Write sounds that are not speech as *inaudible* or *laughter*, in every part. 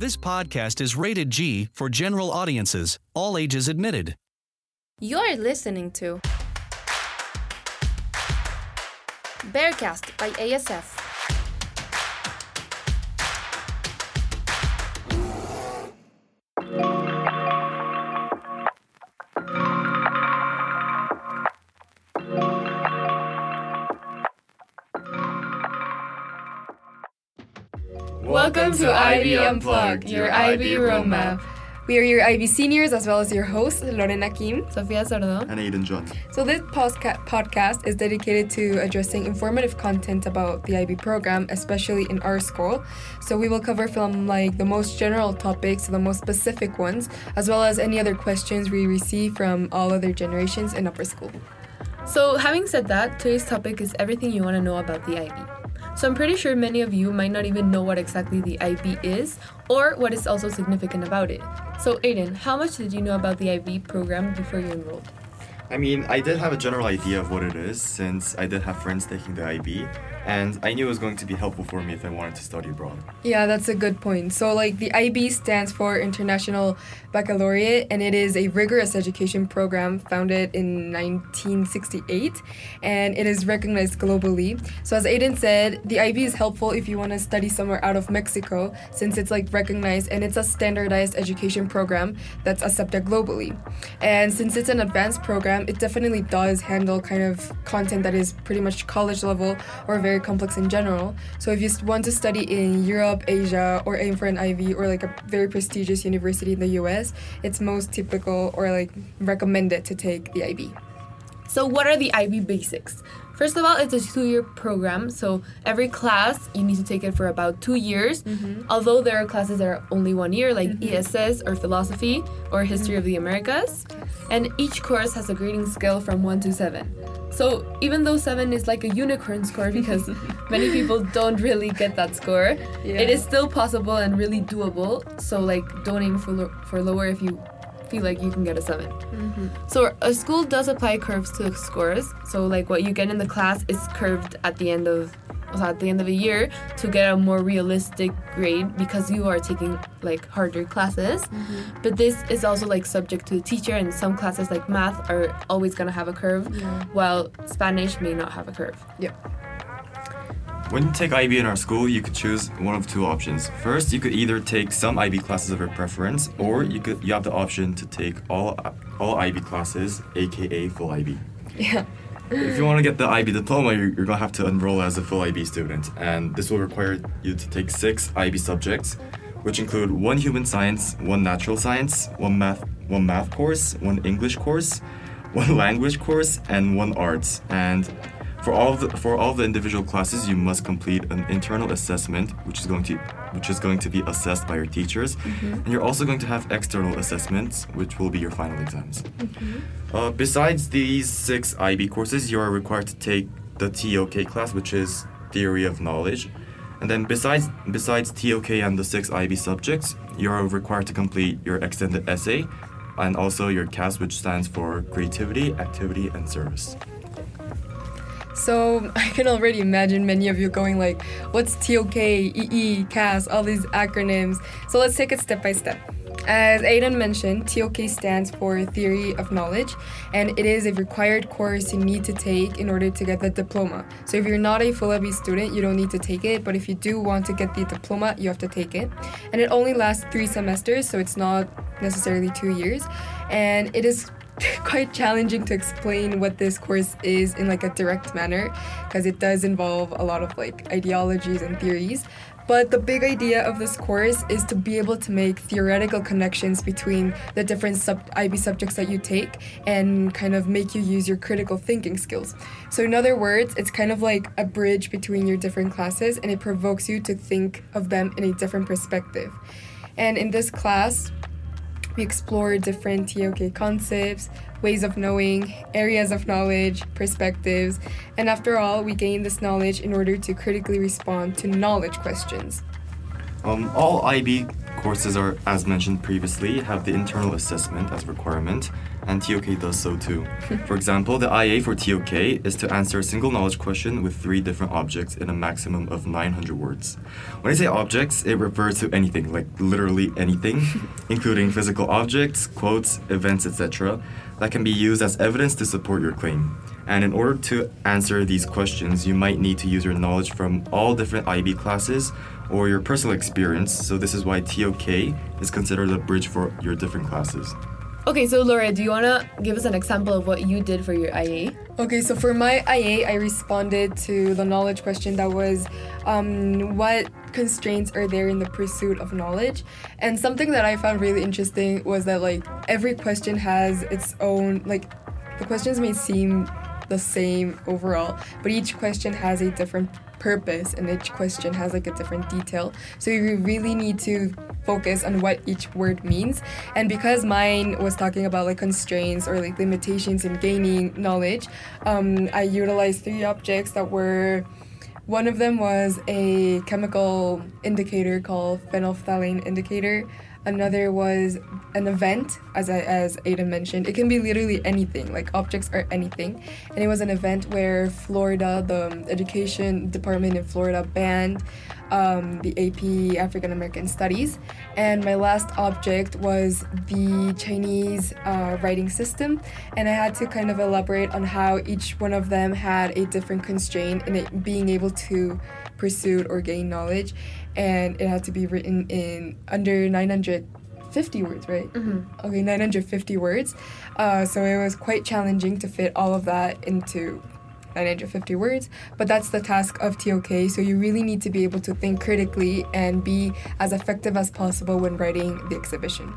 This podcast is rated G for general audiences, all ages admitted. You're listening to Bearcast by ASF. To IB Unplugged, your IB roadmap. We are your IB seniors as well as your host, Lorena Kim. Sofia Sordo. and Aiden John. So, this posca- podcast is dedicated to addressing informative content about the IB program, especially in our school. So, we will cover from like the most general topics to the most specific ones, as well as any other questions we receive from all other generations in upper school. So, having said that, today's topic is everything you want to know about the IB. So, I'm pretty sure many of you might not even know what exactly the IB is or what is also significant about it. So, Aiden, how much did you know about the IB program before you enrolled? I mean, I did have a general idea of what it is since I did have friends taking the IB, and I knew it was going to be helpful for me if I wanted to study abroad. Yeah, that's a good point. So, like, the IB stands for International Baccalaureate, and it is a rigorous education program founded in 1968, and it is recognized globally. So, as Aiden said, the IB is helpful if you want to study somewhere out of Mexico, since it's like recognized and it's a standardized education program that's accepted globally. And since it's an advanced program, it definitely does handle kind of content that is pretty much college level or very complex in general. So if you want to study in Europe, Asia, or aim for an Ivy or like a very prestigious university in the US, it's most typical or like recommended to take the IB. So, what are the IB basics? First of all, it's a two year program, so every class you need to take it for about two years. Mm-hmm. Although there are classes that are only one year, like mm-hmm. ESS or philosophy or history of the mm-hmm. Americas. And each course has a grading scale from one to seven. So, even though seven is like a unicorn score because *laughs* many people don't really get that score, it is still possible and really doable. So, like, don't aim for, lo- for lower if you feel like you can get a 7 mm-hmm. so a school does apply curves to scores. So like what you get in the class is curved at the end of so at the end of a year to get a more realistic grade because you are taking like harder classes. Mm-hmm. But this is also like subject to the teacher and some classes like math are always gonna have a curve while Spanish may not have a curve. When you take IB in our school, you could choose one of two options. First, you could either take some IB classes of your preference, or you could you have the option to take all all IB classes, aka full IB. Yeah. If you want to get the IB diploma, you're, you're gonna have to enroll as a full IB student, and this will require you to take six IB subjects, which include one human science, one natural science, one math, one math course, one English course, one language course, and one arts. And for all the for all the individual classes, you must complete an internal assessment, which is going to which is going to be assessed by your teachers, and you're also going to have external assessments, which will be your final exams. Uh, besides these six IB courses, you are required to take the TOK class, which is Theory of Knowledge. And then besides besides TOK and the six IB subjects, you are required to complete your extended essay and also your CAS, which stands for Creativity, Activity, and Service. So *laughs* I can already imagine many of you going like, what's TOK, EE, CAS, all these acronyms. So let's take it step by step. As Aiden mentioned, TOK stands for Theory of Knowledge, and it is a required course you need to take in order to get the diploma. So if you're not a full IB student, you don't need to take it, but if you do want to get the diploma, you have to take it. And it only lasts three semesters, so it's not necessarily two years. And it is *laughs* quite challenging to explain what this course is in like a direct manner because it does involve a lot of like ideologies and theories but the big idea of this course is to be able to make theoretical connections between the different sub- IB subjects that you take and kind of make you use your critical thinking skills. So, in other words, it's kind of like a bridge between your different classes and it provokes you to think of them in a different perspective. And in this class, we explore different TOK concepts, ways of knowing, areas of knowledge, perspectives, and after all, we gain this knowledge in order to critically respond to knowledge questions. Um, all IB courses are, as mentioned previously, have the internal assessment as requirement, and TOK does so too. for example, the IA for TOK is to answer a single knowledge question with three different objects in a maximum of 900 words. When I say objects, it refers to anything, like literally anything, *laughs* including physical objects, quotes, events, etc., that can be used as evidence to support your claim. And in order to answer these questions, you might need to use your knowledge from all different IB classes or your personal experience. So this is why TOK is considered a bridge for your different classes. Okay, so Laura, do you want to give us an example of what you did for your IA? Okay, so for my IA, I responded to the knowledge question that was um, what constraints are there in the pursuit of knowledge? And something that I found really interesting was that, like, every question has its own, like, the questions may seem the same overall, but each question has a different purpose and each question has like a different detail. So you really need to focus on what each word means. And because mine was talking about like constraints or like limitations in gaining knowledge, um, I utilized three objects that were one of them was a chemical indicator called phenolphthalein indicator. Another was an event, as I, as Aiden mentioned. It can be literally anything, like objects are anything. And it was an event where Florida, the education department in Florida, banned um, the AP African American Studies. And my last object was the Chinese uh, writing system. And I had to kind of elaborate on how each one of them had a different constraint in being able to pursue or gain knowledge. And it had to be written in under 950 words, right? Mm-hmm. Okay, 950 words. Uh, so it was quite challenging to fit all of that into 950 words, but that's the task of TOK. So you really need to be able to think critically and be as effective as possible when writing the exhibition.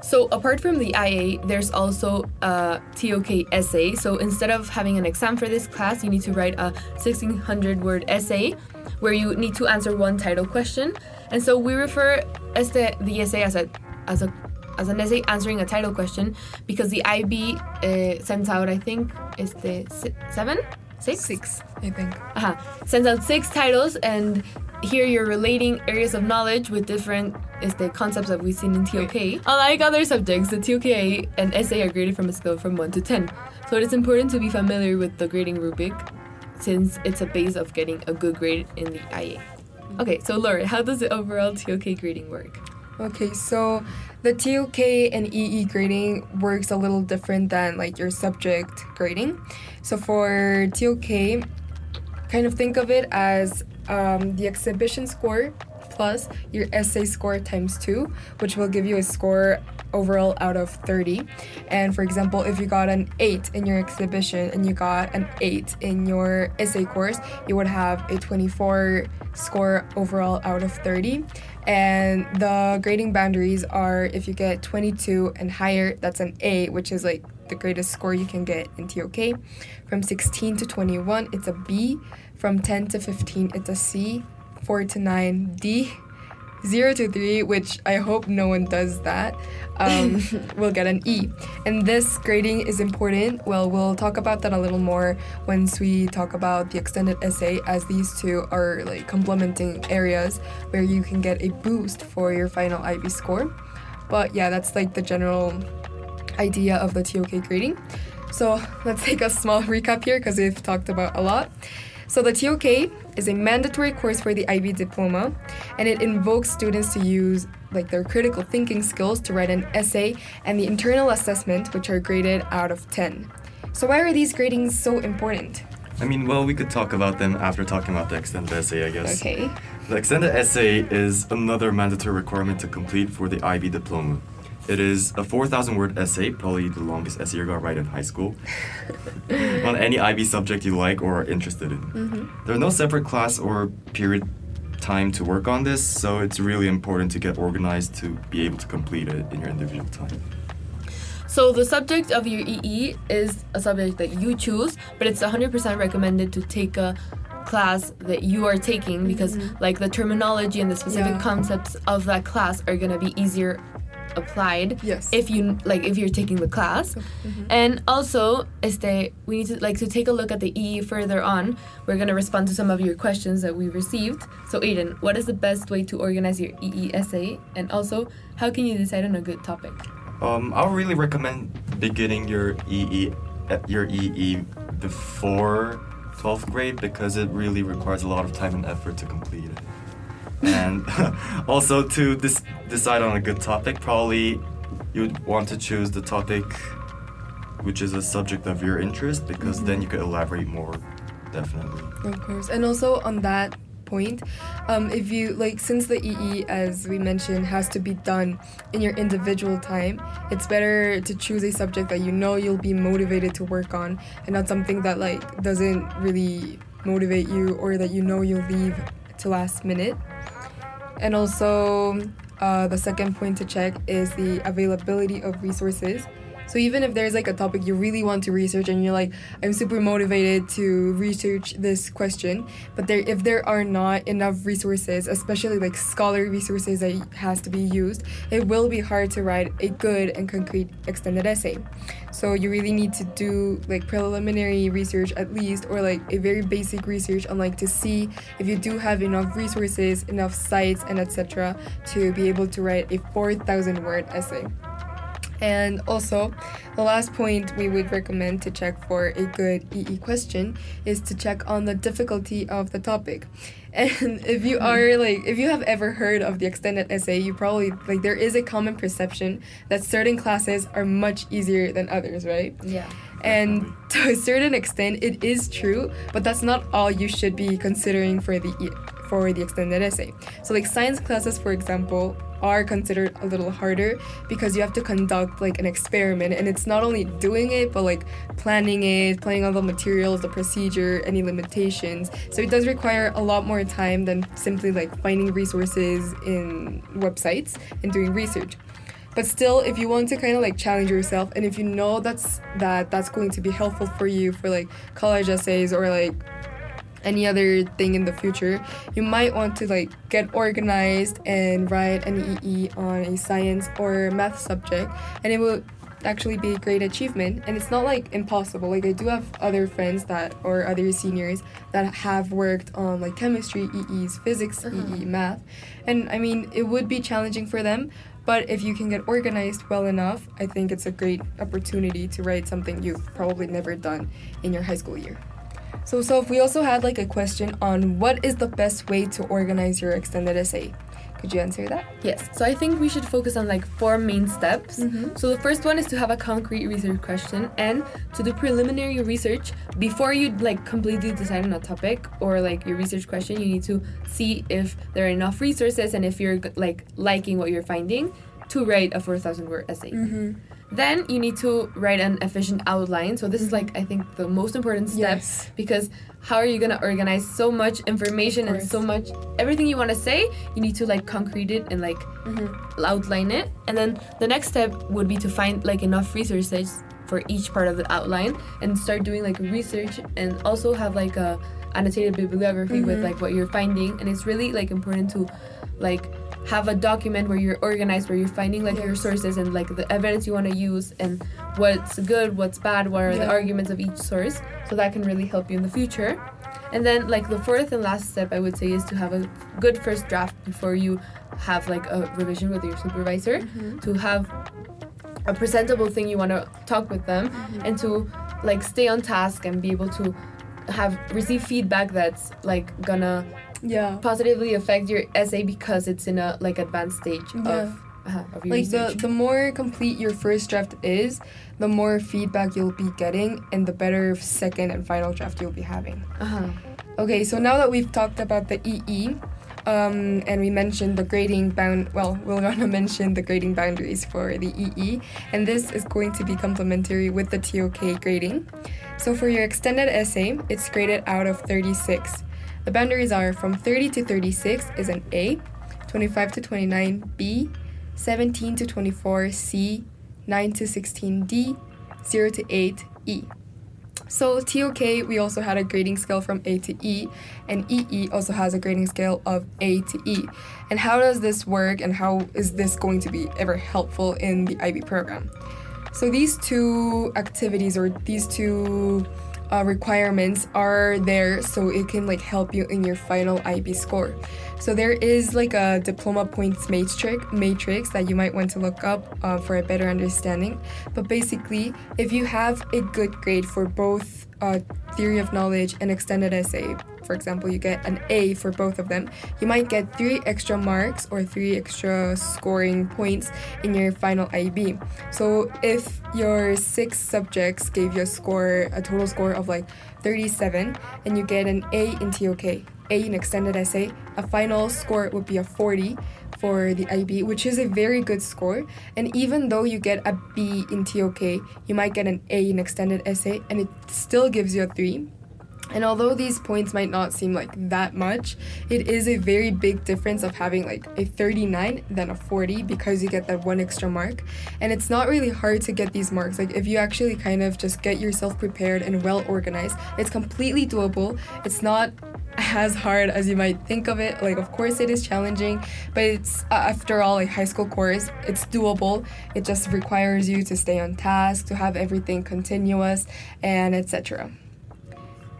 So apart from the IA, there's also a TOK essay. So instead of having an exam for this class, you need to write a 1600 word essay where you need to answer one title question. And so we refer as the, the essay as a as a as an essay answering a title question because the IB uh, sends out I think is the si- seven six Six, I think. uh-huh. sends out six titles and here you're relating areas of knowledge with different is the concepts that we've seen in TOK. Unlike other subjects, the TOK and essay are graded from a scale from 1 to 10. So it is important to be familiar with the grading rubric since it's a base of getting a good grade in the IA. Okay, so Laura, how does the overall TOK grading work? Okay, so the TOK and EE grading works a little different than like your subject grading. So for TOK, kind of think of it as um, the exhibition score plus your essay score times two, which will give you a score overall out of 30. And for example, if you got an 8 in your exhibition and you got an 8 in your essay course, you would have a 24 score overall out of 30. And the grading boundaries are if you get 22 and higher, that's an A, which is like the greatest score you can get in TOK. From 16 to 21, it's a B. From 10 to 15, it's a C. 4 to 9, D. 0 to 3, which I hope no one does that, um, *laughs* will get an E. And this grading is important. Well, we'll talk about that a little more once we talk about the extended essay, as these two are like complementing areas where you can get a boost for your final IB score. But yeah, that's like the general idea of the TOK grading. So let's take a small *laughs* recap here because we've talked about a lot. So the TOK is a mandatory course for the IB diploma, and it invokes students to use like their critical thinking skills to write an essay and the internal assessment, which are graded out of 10. So why are these gradings so important? I mean, well, we could talk about them after talking about the extended essay, I guess. Okay. The extended essay is another mandatory requirement to complete for the IB diploma. It is a 4,000 word essay, probably the longest essay you're gonna write in high school, *laughs* on any IB subject you like or are interested in. Mm-hmm. There's no separate class or period time to work on this, so it's really important to get organized to be able to complete it in your individual time. So the subject of your EE is a subject that you choose, but it's 100% recommended to take a class that you are taking because mm-hmm. like the terminology and the specific Yeah. concepts of that class are going to be easier applied Yes. if you like if you're taking the class. And also este we need to like to take a look at the EE further on. We're going to respond to some of your questions that we received. So Aiden what is the best way to organize your EE essay and also how can you decide on a good topic? Um, I would really recommend beginning your EE uh, your EE before 12th grade because it really requires a lot of time and effort to complete it. And *laughs* also to dis- decide on a good topic, probably you'd want to choose the topic which is a subject of your interest because then you could elaborate more definitely. Of course. And also on that point, um, if you like, since the EE, as we mentioned, has to be done in your individual time, it's better to choose a subject that you know you'll be motivated to work on and not something that like doesn't really motivate you or that you know you'll leave to last minute. And also, uh, the second point to check is the availability of resources. So even if there's like a topic you really want to research and you're like, I'm super motivated to research this question, but there if there are not enough resources, especially like scholarly resources that has to be used, it will be hard to write a good and concrete extended essay. So you really need to do like preliminary research at least or like a very basic research on like to see if you do have enough resources, enough sites and etc. to be able to write a 4000 word essay. And also, the last point we would recommend to check for a good EE question is to check on the difficulty of the topic. *laughs* And if you are like, if you have ever heard of the extended essay, you probably like there is a common perception that certain classes are much easier than others, right? Yeah. And *laughs* to a certain extent, it is true, but that's not all you should be considering for the for the extended essay. So like science classes, for example, are considered a little harder because you have to conduct like an experiment. And it's not only doing it but like planning it planning all the materials the procedure any limitations. So it does require a lot more time than simply like finding resources in websites and doing research. But still if you want to kind of like challenge yourself and if you know that's that that's going to be helpful for you for like college essays or like any other thing in the future, you might want to like get organized and write an EE on a science or math subject, and it will actually be a great achievement. And it's not like impossible. Like I do have other friends that or other seniors that have worked on like chemistry EEs, physics EE, uh-huh. math, and I mean it would be challenging for them. But if you can get organized well enough, I think it's a great opportunity to write something you've probably never done in your high school year. So, Soph, we also had like a question on what is the best way to organize your extended essay. Could you answer that? Yes. So I think we should focus on like four main steps. Mm-hmm. So the first one is to have a concrete research question and to do preliminary research before you like completely decide on a topic or like your research question. You need to see if there are enough resources and if you're like liking what you're finding to write a 4,000 word essay. Mm-hmm. Then you need to write an efficient outline. So this is like mm-hmm. I think the most important step Yes. because how are you gonna organize so much information and so much everything you want to say? You need to like concrete it and like mm-hmm. outline it. And then the next step would be to find like enough resources for each part of the outline and start doing like research and also have like a annotated bibliography with like what you're finding. And it's really like important to like have a document where you're organized, where you're finding like your sources and like the evidence you want to use and what's good, what's bad, what are the arguments of each source. So that can really help you in the future. And then like the fourth and last step I would say is to have a good first draft before you have like a revision with your supervisor mm-hmm. to have a presentable thing you want to talk with them mm-hmm. and to like stay on task and be able to have receive feedback that's like gonna Yeah. positively affect your essay because it's in a like advanced stage Yeah. of, uh, of your Like the, the more complete your first draft is, the more feedback you'll be getting and the better second and final draft you'll be having. uh-huh. Okay, so now that we've talked about the EE, um, and we mentioned the grading bound, well, we're gonna *laughs* mention the grading boundaries for the EE, and this is going to be complementary with the TOK grading. So for your extended essay, it's graded out of 36. The boundaries are from 30 to 36 is an A, 25 to 29 B, 17 to 24 C, 9 to 16 D, 0 to 8 E. So TOK, we also had a grading scale from A to E, and EE also has a grading scale of A to E. And how does this work, and how is this going to be ever helpful in the IB program? So these two activities or these two uh, requirements are there so it can like help you in your final IB score. So there is like a diploma points matrix matrix that you might want to look up uh, for a better understanding. But basically, if you have a good grade for both uh, theory of knowledge and extended essay, for example, you get an A for both of them, you might get three extra marks or three extra scoring points in your final IB. So if your six subjects gave you a score, a total score of like 37, and you get an A in TOK, A in extended essay, a final score would be a 40 for the IB, which is a very good score. And even though you get a B in TOK, you might get an A in extended essay, and it still gives you a 3. And although these points might not seem like that much, it is a very big difference of having like a 39 than a 40 because you get that one extra mark. And it's not really hard to get these marks. Like if you actually kind of just get yourself prepared and well organized, it's completely doable. It's not as hard as you might think of it. Like, of course, it is challenging, but it's after all a high school course. It's doable. It just requires you to stay on task, to have everything continuous, and etc.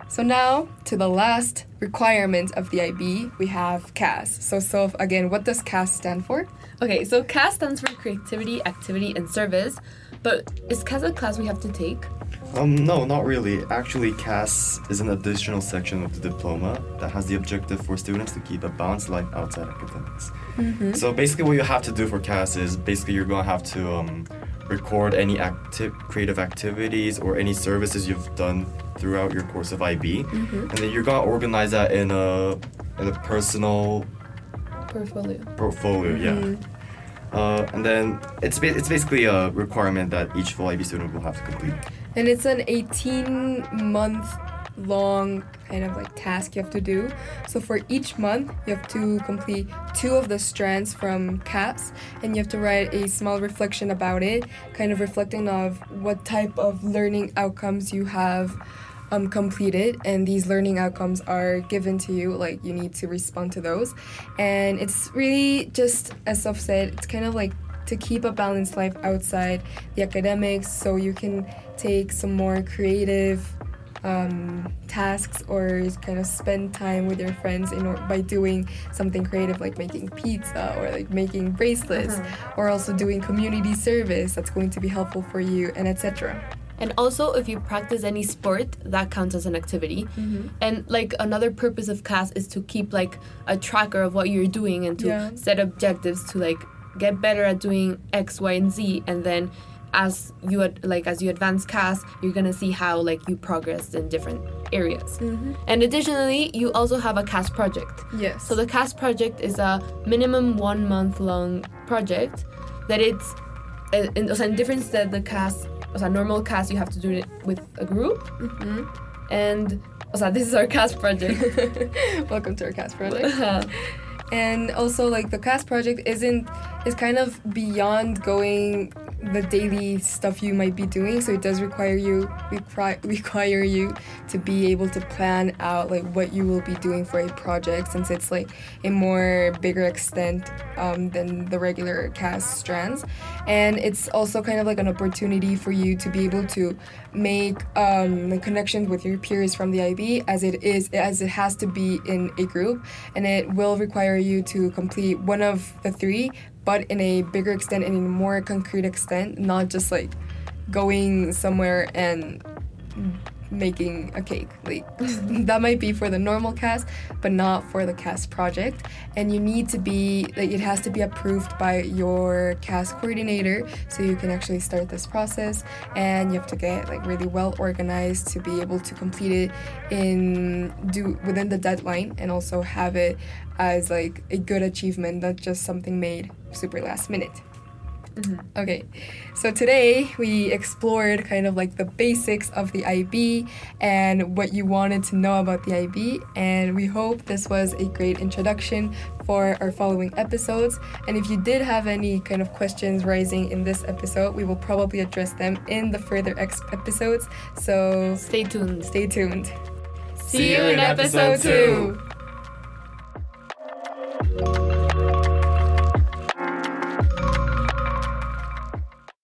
So now to the last requirement of the IB, we have CAS. So, so again, what does CAS stand for? Okay, so CAS stands for creativity, activity, and service. But is CAS a class we have to take? Um, no, not really. Actually, CAS is an additional section of the diploma that has the objective for students to keep a balanced life outside academics. Mhm. So basically, what you have to do for CAS is basically you're gonna have to um, record any active creative activities or any services you've done throughout your course of IB, and then you're gonna organize that in a in a personal Portfolio. portfolio. Yeah. Uh, and then it's ba- it's basically a requirement that each full IB student will have to complete. And it's an 18 month long kind of like task you have to do. So for each month, you have to complete two of the strands from CAS and you have to write a small reflection about it, kind of reflecting of what type of learning outcomes you have um, completed and these learning outcomes are given to you like you need to respond to those. And it's really just as Soph said it's kind of like to keep a balanced life outside the academics so you can take some more creative um, tasks or kind of spend time with your friends in or- by doing something creative like making pizza or like making bracelets or also doing community service that's going to be helpful for you and etc And also, if you practice any sport, that counts as an activity. And like another purpose of CAS is to keep like a tracker of what you're doing and to Yeah. set objectives to like get better at doing X, Y, and Z. And then as you ad- like as you advance CAS, you're gonna see how like you progressed in different areas. And additionally, you also have a CAS project. yes So the CAS project is a minimum one month long project that it's uh, in, in difference that the CAS, o sea, normal CAS, you have to do it with a group. Mm-hmm. And o sea, this is our CAS project. *laughs* welcome to our CAS project *laughs* uh-huh. and also like the CAS project isn't is kind of beyond going the daily stuff you might be doing so it does require you require, *laughs* require you to be able to plan out like what you will be doing for a project since it's like a more bigger extent um, than the regular CAS strands. And it's also kind of like an opportunity for you to be able to make um, connections with your peers from the IB as it is as it has to be in a group and it will require you to complete one of the three but in a bigger extent and in a more concrete extent not just like going somewhere and making a cake. Like *laughs* that might be for the normal CAS but not for the CAS project. And you need to be like it has to be approved by your CAS coordinator so you can actually start this process. And you have to get like really well organized to be able to complete it in do within the deadline and also have it as like a good achievement not just something made super last minute Mm-hmm. Okay, so today we explored kind of like the basics of the IB and what you wanted to know about the IB, and we hope this was a great introduction for our following episodes. And if you did have any kind of questions rising in this episode, we will probably address them in the further ex- episodes. So Stay tuned. stay tuned. See you in episode two.